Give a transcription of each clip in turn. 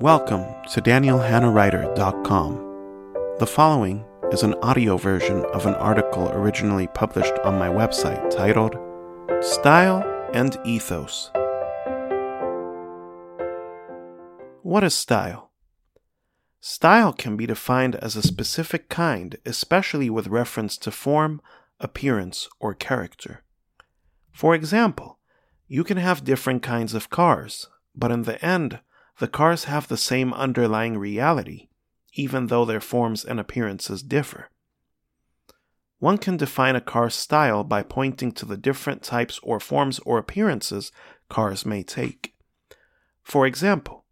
Welcome to DanielHannaWriter.com. The following is an audio version of an article originally published on my website titled Style and Ethos. What is style? Style can be defined as a specific kind, especially with reference to form, appearance, or character. For example, you can have different kinds of cars, but in the end, the cars have the same underlying reality, even though their forms and appearances differ. One can define a car's style by pointing to the different types or forms or appearances cars may take. For example,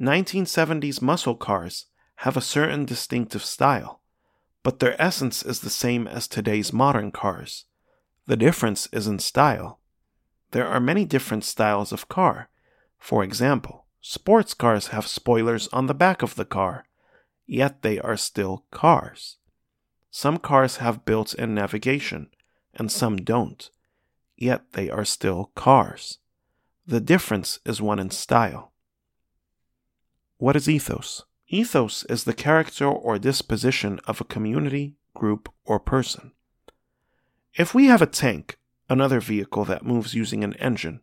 1970s muscle cars have a certain distinctive style, but their essence is the same as today's modern cars. The difference is in style. There are many different styles of car. For example, Sports cars have spoilers on the back of the car, yet they are still cars. Some cars have built in navigation, and some don't, yet they are still cars. The difference is one in style. What is ethos? Ethos is the character or disposition of a community, group, or person. If we have a tank, another vehicle that moves using an engine,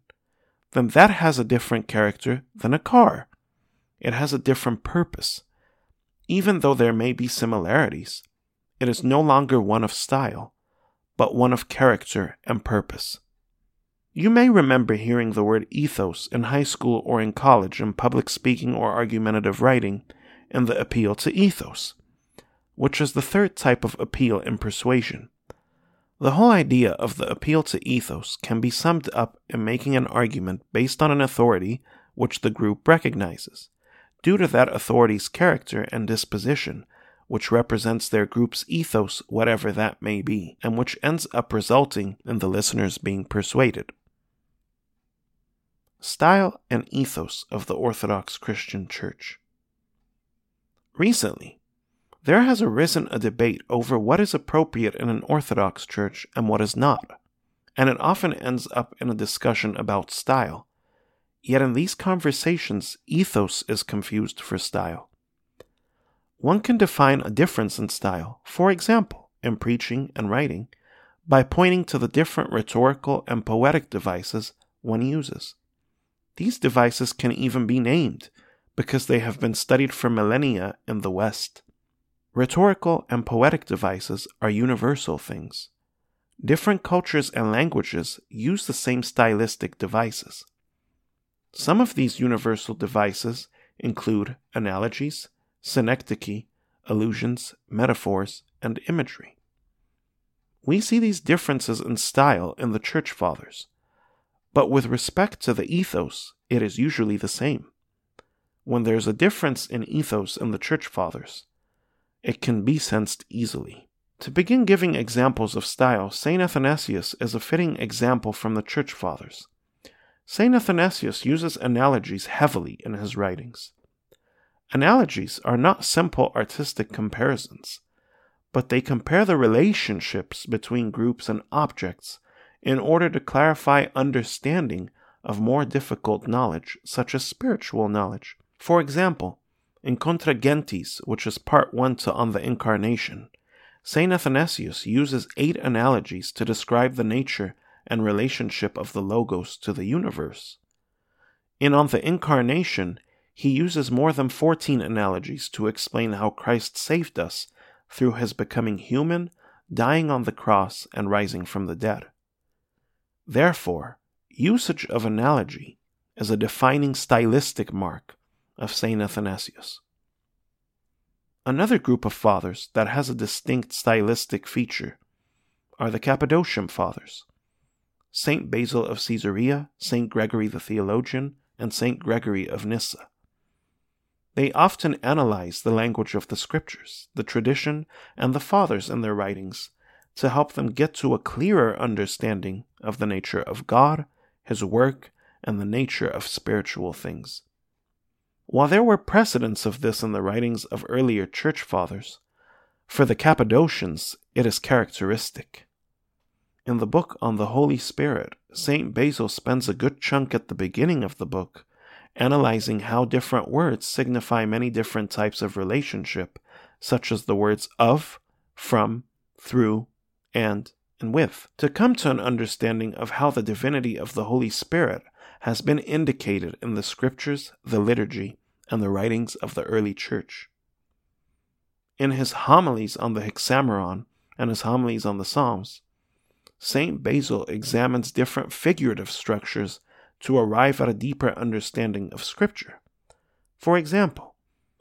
then that has a different character than a car. It has a different purpose. Even though there may be similarities, it is no longer one of style, but one of character and purpose. You may remember hearing the word ethos in high school or in college in public speaking or argumentative writing in the appeal to ethos, which is the third type of appeal in persuasion. The whole idea of the appeal to ethos can be summed up in making an argument based on an authority which the group recognizes, due to that authority's character and disposition, which represents their group's ethos, whatever that may be, and which ends up resulting in the listeners being persuaded. Style and ethos of the Orthodox Christian Church. Recently, there has arisen a debate over what is appropriate in an Orthodox church and what is not, and it often ends up in a discussion about style. Yet in these conversations, ethos is confused for style. One can define a difference in style, for example, in preaching and writing, by pointing to the different rhetorical and poetic devices one uses. These devices can even be named because they have been studied for millennia in the West. Rhetorical and poetic devices are universal things. Different cultures and languages use the same stylistic devices. Some of these universal devices include analogies, synecdoche, allusions, metaphors, and imagery. We see these differences in style in the Church Fathers, but with respect to the ethos, it is usually the same. When there is a difference in ethos in the Church Fathers, it can be sensed easily. To begin giving examples of style, St. Athanasius is a fitting example from the Church Fathers. St. Athanasius uses analogies heavily in his writings. Analogies are not simple artistic comparisons, but they compare the relationships between groups and objects in order to clarify understanding of more difficult knowledge, such as spiritual knowledge. For example, in Contra Gentes, which is part 1 to On the Incarnation, St. Athanasius uses eight analogies to describe the nature and relationship of the Logos to the universe. In On the Incarnation, he uses more than 14 analogies to explain how Christ saved us through his becoming human, dying on the cross, and rising from the dead. Therefore, usage of analogy is a defining stylistic mark of St. Athanasius. Another group of fathers that has a distinct stylistic feature are the Cappadocian fathers St. Basil of Caesarea, St. Gregory the theologian, and St. Gregory of Nyssa. They often analyze the language of the scriptures, the tradition, and the fathers in their writings to help them get to a clearer understanding of the nature of God, His work, and the nature of spiritual things. While there were precedents of this in the writings of earlier church fathers, for the Cappadocians it is characteristic. In the book on the Holy Spirit, St. Basil spends a good chunk at the beginning of the book analyzing how different words signify many different types of relationship, such as the words of, from, through, and, and with, to come to an understanding of how the divinity of the Holy Spirit has been indicated in the scriptures, the liturgy, and the writings of the early church. In his homilies on the Hexameron and his homilies on the Psalms, St. Basil examines different figurative structures to arrive at a deeper understanding of Scripture. For example,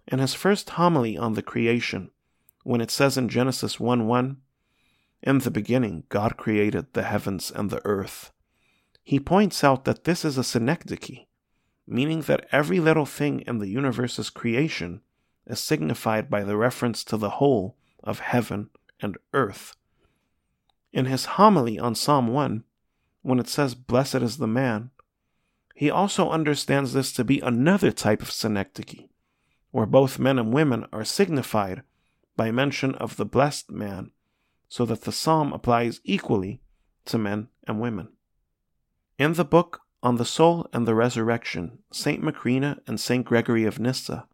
in his first homily on the creation, when it says in Genesis 1 1, In the beginning God created the heavens and the earth, he points out that this is a synecdoche, meaning that every little thing in the universe's creation is signified by the reference to the whole of heaven and earth. In his homily on Psalm 1, when it says, Blessed is the man, he also understands this to be another type of synecdoche, where both men and women are signified by mention of the blessed man, so that the psalm applies equally to men and women. In the book On the Soul and the Resurrection, St. Macrina and St. Gregory of Nyssa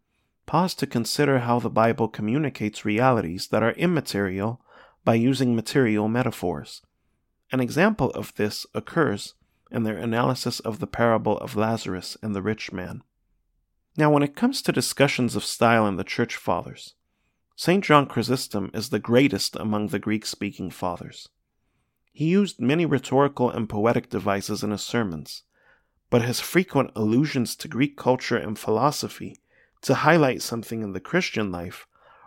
pause to consider how the Bible communicates realities that are immaterial by using material metaphors. An example of this occurs in their analysis of the parable of Lazarus and the rich man. Now, when it comes to discussions of style in the Church Fathers, St. John Chrysostom is the greatest among the Greek speaking fathers. He used many rhetorical and poetic devices in his sermons, but his frequent allusions to Greek culture and philosophy to highlight something in the Christian life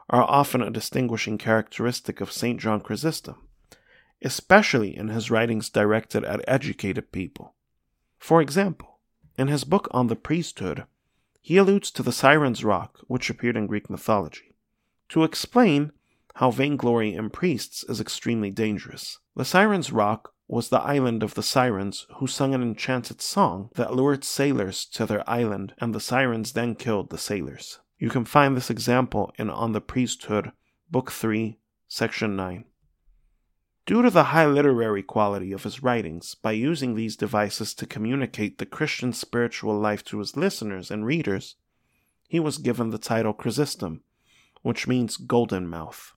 are often a distinguishing characteristic of St. John Chrysostom, especially in his writings directed at educated people. For example, in his book on the priesthood, he alludes to the Siren's Rock, which appeared in Greek mythology, to explain how vainglory in priests is extremely dangerous. The Siren's Rock was the island of the Sirens who sung an enchanted song that lured sailors to their island, and the Sirens then killed the sailors. You can find this example in On the Priesthood, Book 3, Section 9. Due to the high literary quality of his writings, by using these devices to communicate the Christian spiritual life to his listeners and readers, he was given the title Chrysostom, which means golden mouth.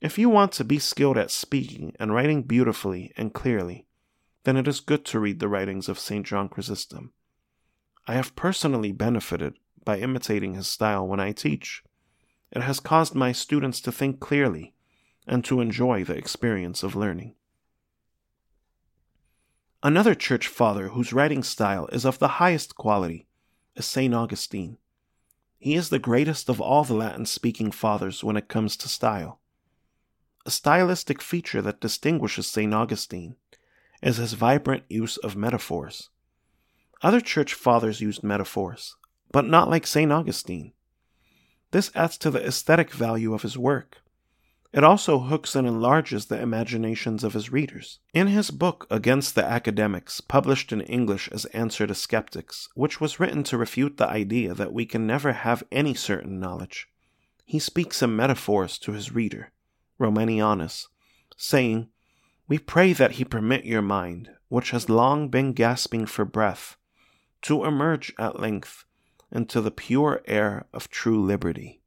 If you want to be skilled at speaking and writing beautifully and clearly, then it is good to read the writings of St. John Chrysostom. I have personally benefited by imitating his style when I teach. It has caused my students to think clearly and to enjoy the experience of learning. Another church father whose writing style is of the highest quality is St. Augustine. He is the greatest of all the Latin speaking fathers when it comes to style. A stylistic feature that distinguishes St. Augustine is his vibrant use of metaphors. Other church fathers used metaphors, but not like St. Augustine. This adds to the aesthetic value of his work. It also hooks and enlarges the imaginations of his readers. In his book Against the Academics, published in English as Answer to Skeptics, which was written to refute the idea that we can never have any certain knowledge, he speaks in metaphors to his reader. Romanianus, saying, We pray that he permit your mind, which has long been gasping for breath, to emerge at length into the pure air of true liberty.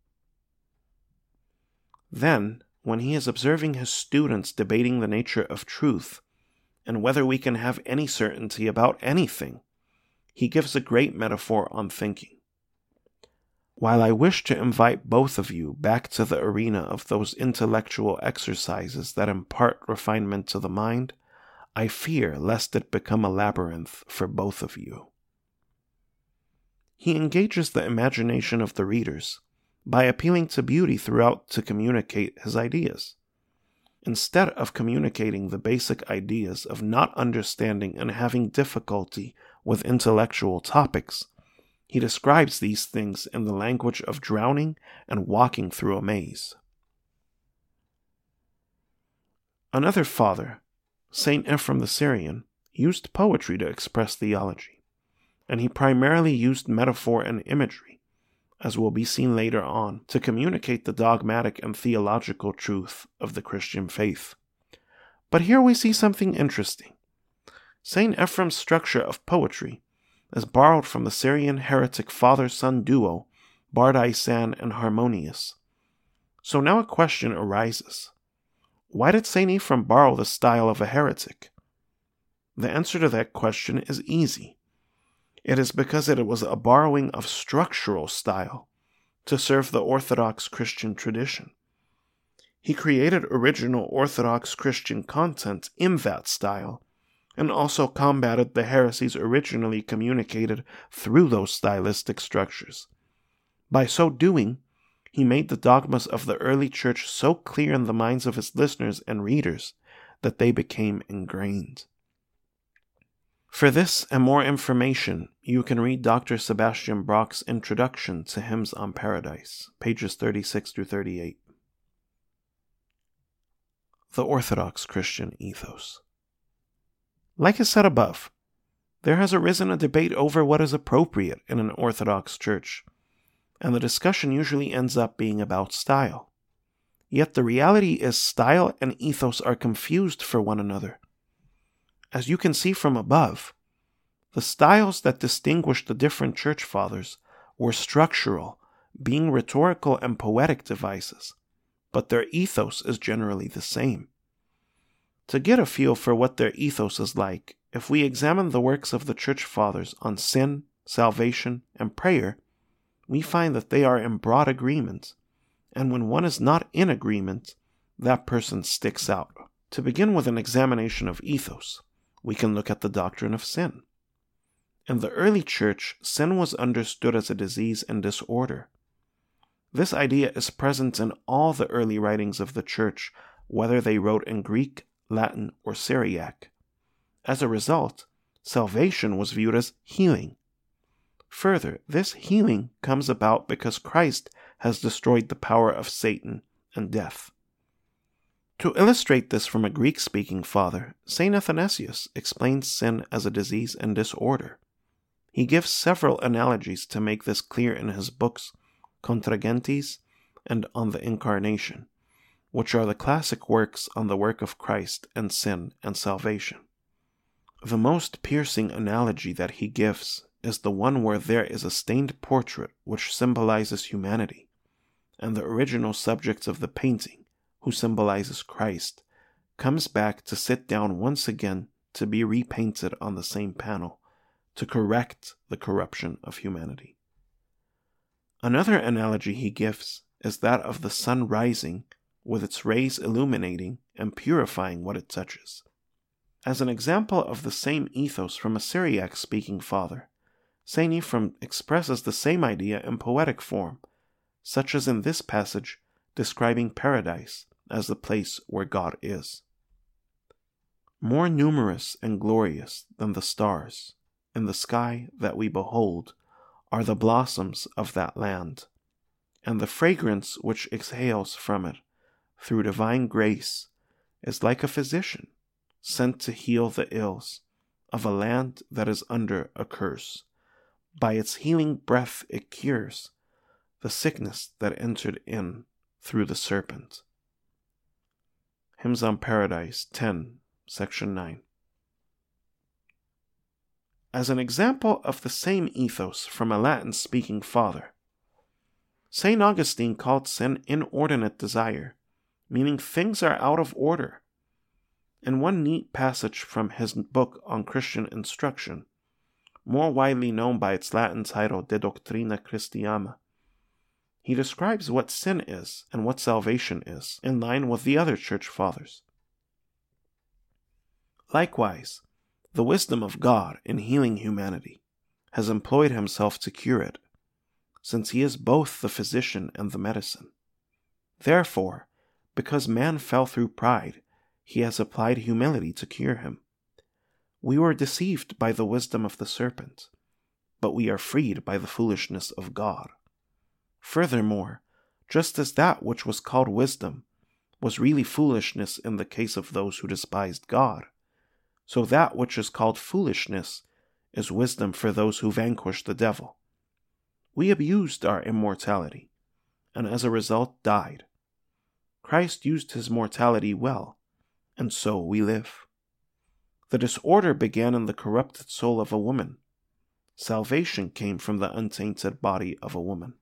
Then, when he is observing his students debating the nature of truth and whether we can have any certainty about anything, he gives a great metaphor on thinking. While I wish to invite both of you back to the arena of those intellectual exercises that impart refinement to the mind, I fear lest it become a labyrinth for both of you. He engages the imagination of the readers by appealing to beauty throughout to communicate his ideas. Instead of communicating the basic ideas of not understanding and having difficulty with intellectual topics, he describes these things in the language of drowning and walking through a maze. Another father, St. Ephrem the Syrian, used poetry to express theology, and he primarily used metaphor and imagery, as will be seen later on, to communicate the dogmatic and theological truth of the Christian faith. But here we see something interesting. St. Ephrem's structure of poetry is borrowed from the Syrian heretic father son duo Bardaisan and Harmonius. So now a question arises Why did St. Ephraim borrow the style of a heretic? The answer to that question is easy. It is because it was a borrowing of structural style to serve the Orthodox Christian tradition. He created original Orthodox Christian content in that style and also combated the heresies originally communicated through those stylistic structures. By so doing, he made the dogmas of the early church so clear in the minds of his listeners and readers that they became ingrained. For this and more information, you can read Dr. Sebastian Brock's introduction to Hymns on Paradise, pages 36 through 38. The Orthodox Christian Ethos. Like I said above, there has arisen a debate over what is appropriate in an Orthodox church, and the discussion usually ends up being about style. Yet the reality is, style and ethos are confused for one another. As you can see from above, the styles that distinguished the different church fathers were structural, being rhetorical and poetic devices, but their ethos is generally the same. To get a feel for what their ethos is like, if we examine the works of the church fathers on sin, salvation, and prayer, we find that they are in broad agreement, and when one is not in agreement, that person sticks out. To begin with an examination of ethos, we can look at the doctrine of sin. In the early church, sin was understood as a disease and disorder. This idea is present in all the early writings of the church, whether they wrote in Greek, Latin, or Syriac. As a result, salvation was viewed as healing. Further, this healing comes about because Christ has destroyed the power of Satan and death. To illustrate this from a Greek speaking father, St. Athanasius explains sin as a disease and disorder. He gives several analogies to make this clear in his books Contra Gentes and On the Incarnation, which are the classic works on the work of Christ and sin and salvation. The most piercing analogy that he gives is the one where there is a stained portrait which symbolizes humanity, and the original subject of the painting who symbolizes Christ, comes back to sit down once again to be repainted on the same panel to correct the corruption of humanity. Another analogy he gives is that of the sun rising with its rays illuminating and purifying what it touches. As an example of the same ethos from a Syriac speaking father, St. Ephraim expresses the same idea in poetic form, such as in this passage describing paradise, as the place where God is. More numerous and glorious than the stars in the sky that we behold are the blossoms of that land, and the fragrance which exhales from it through divine grace is like a physician sent to heal the ills of a land that is under a curse. By its healing breath, it cures the sickness that entered in through the serpent. Hymns on Paradise 10, Section 9. As an example of the same ethos from a Latin speaking father, St. Augustine called sin inordinate desire, meaning things are out of order. In one neat passage from his book on Christian instruction, more widely known by its Latin title De Doctrina Christiana, he describes what sin is and what salvation is, in line with the other church fathers. Likewise, the wisdom of God in healing humanity has employed himself to cure it, since he is both the physician and the medicine. Therefore, because man fell through pride, he has applied humility to cure him. We were deceived by the wisdom of the serpent, but we are freed by the foolishness of God. Furthermore, just as that which was called wisdom was really foolishness in the case of those who despised God, so that which is called foolishness is wisdom for those who vanquish the devil. We abused our immortality, and as a result died. Christ used his mortality well, and so we live. The disorder began in the corrupted soul of a woman, Salvation came from the untainted body of a woman.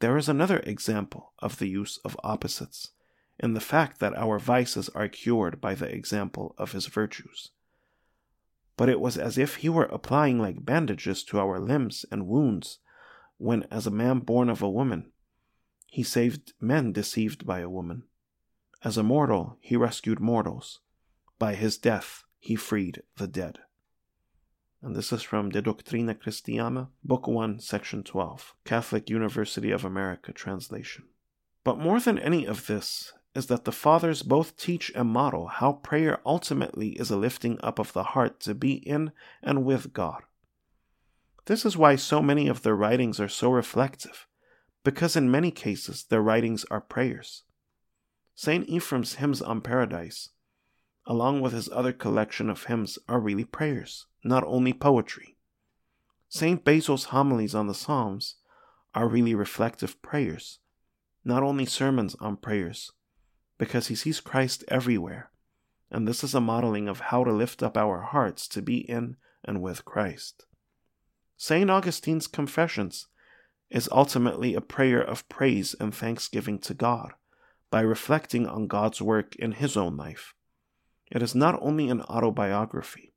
There is another example of the use of opposites in the fact that our vices are cured by the example of his virtues. But it was as if he were applying like bandages to our limbs and wounds when, as a man born of a woman, he saved men deceived by a woman. As a mortal, he rescued mortals. By his death, he freed the dead. And this is from De Doctrina Christiana, Book 1, Section 12, Catholic University of America translation. But more than any of this is that the Fathers both teach and model how prayer ultimately is a lifting up of the heart to be in and with God. This is why so many of their writings are so reflective, because in many cases their writings are prayers. St. Ephrem's Hymns on Paradise, along with his other collection of hymns, are really prayers, not only poetry. St. Basil's homilies on the Psalms are really reflective prayers, not only sermons on prayers, because he sees Christ everywhere, and this is a modeling of how to lift up our hearts to be in and with Christ. St. Augustine's Confessions is ultimately a prayer of praise and thanksgiving to God by reflecting on God's work in his own life. It is not only an autobiography.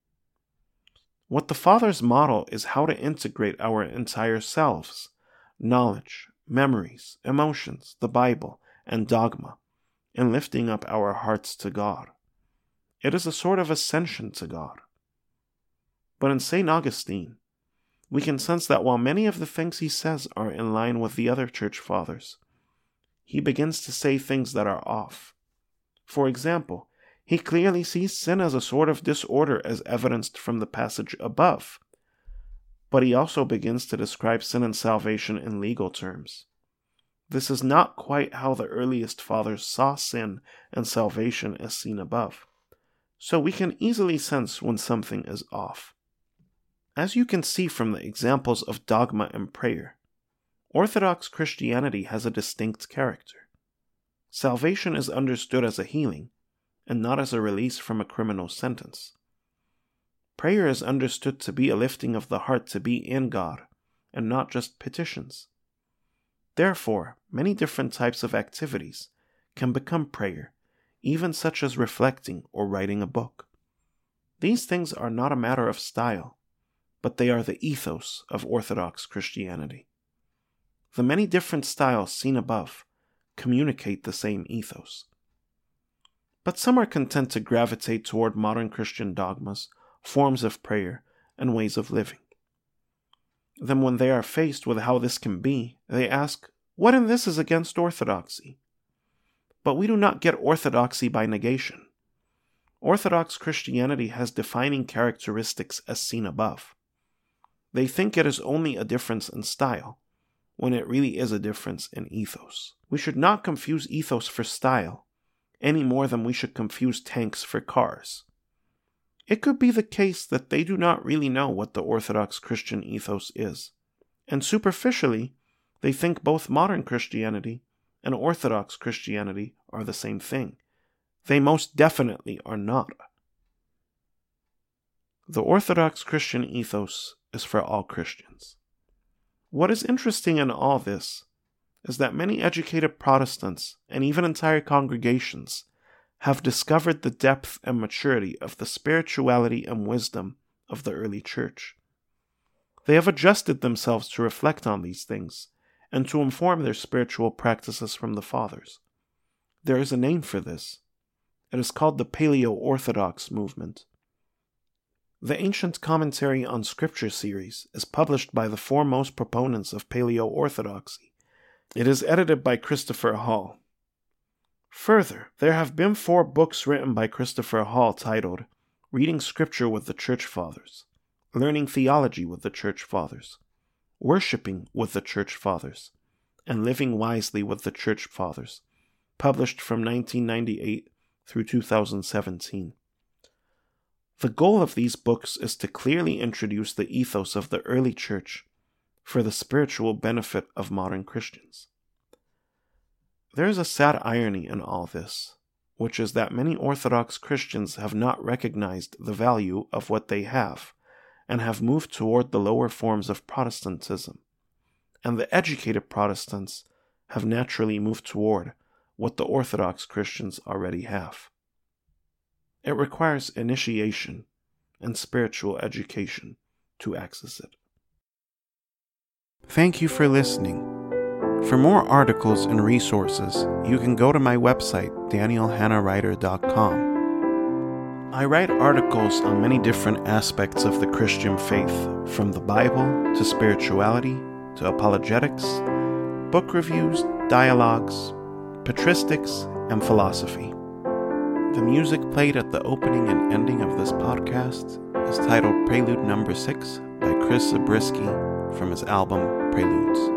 What the Fathers model is how to integrate our entire selves, knowledge, memories, emotions, the Bible, and dogma, in lifting up our hearts to God. It is a sort of ascension to God. But in St. Augustine, we can sense that while many of the things he says are in line with the other church fathers, he begins to say things that are off. For example, he clearly sees sin as a sort of disorder as evidenced from the passage above. But he also begins to describe sin and salvation in legal terms. This is not quite how the earliest fathers saw sin and salvation as seen above. So we can easily sense when something is off. As you can see from the examples of dogma and prayer, Orthodox Christianity has a distinct character. Salvation is understood as a healing, and not as a release from a criminal sentence. Prayer is understood to be a lifting of the heart to be in God, and not just petitions. Therefore, many different types of activities can become prayer, even such as reflecting or writing a book. These things are not a matter of style, but they are the ethos of Orthodox Christianity. The many different styles seen above communicate the same ethos. But some are content to gravitate toward modern Christian dogmas, forms of prayer, and ways of living. Then, when they are faced with how this can be, they ask, What in this is against orthodoxy? But we do not get orthodoxy by negation. Orthodox Christianity has defining characteristics as seen above. They think it is only a difference in style, when it really is a difference in ethos. We should not confuse ethos for style, any more than we should confuse tanks for cars. It could be the case that they do not really know what the Orthodox Christian ethos is, and superficially, they think both modern Christianity and Orthodox Christianity are the same thing. They most definitely are not. The Orthodox Christian ethos is for all Christians. What is interesting in all this is that many educated Protestants, and even entire congregations, have discovered the depth and maturity of the spirituality and wisdom of the early church. They have adjusted themselves to reflect on these things and to inform their spiritual practices from the Fathers. There is a name for this. It is called the Paleo Orthodox movement. The Ancient Commentary on Scripture series is published by the foremost proponents of Paleo Orthodoxy. It is edited by Christopher Hall. Further, there have been four books written by Christopher Hall titled Reading Scripture with the Church Fathers, Learning Theology with the Church Fathers, Worshipping with the Church Fathers, and Living Wisely with the Church Fathers, published from 1998 through 2017. The goal of these books is to clearly introduce the ethos of the early church for the spiritual benefit of modern Christians. There is a sad irony in all this, which is that many Orthodox Christians have not recognized the value of what they have and have moved toward the lower forms of Protestantism. And the educated Protestants have naturally moved toward what the Orthodox Christians already have. It requires initiation and spiritual education to access it. Thank you for listening. For more articles and resources, you can go to my website, danielhannawriter.com. I write articles on many different aspects of the Christian faith, from the Bible to spirituality to apologetics, book reviews, dialogues, patristics, and philosophy. The music played at the opening and ending of this podcast is titled Prelude Number 6 by Chris Zabriskie from his album Preludes.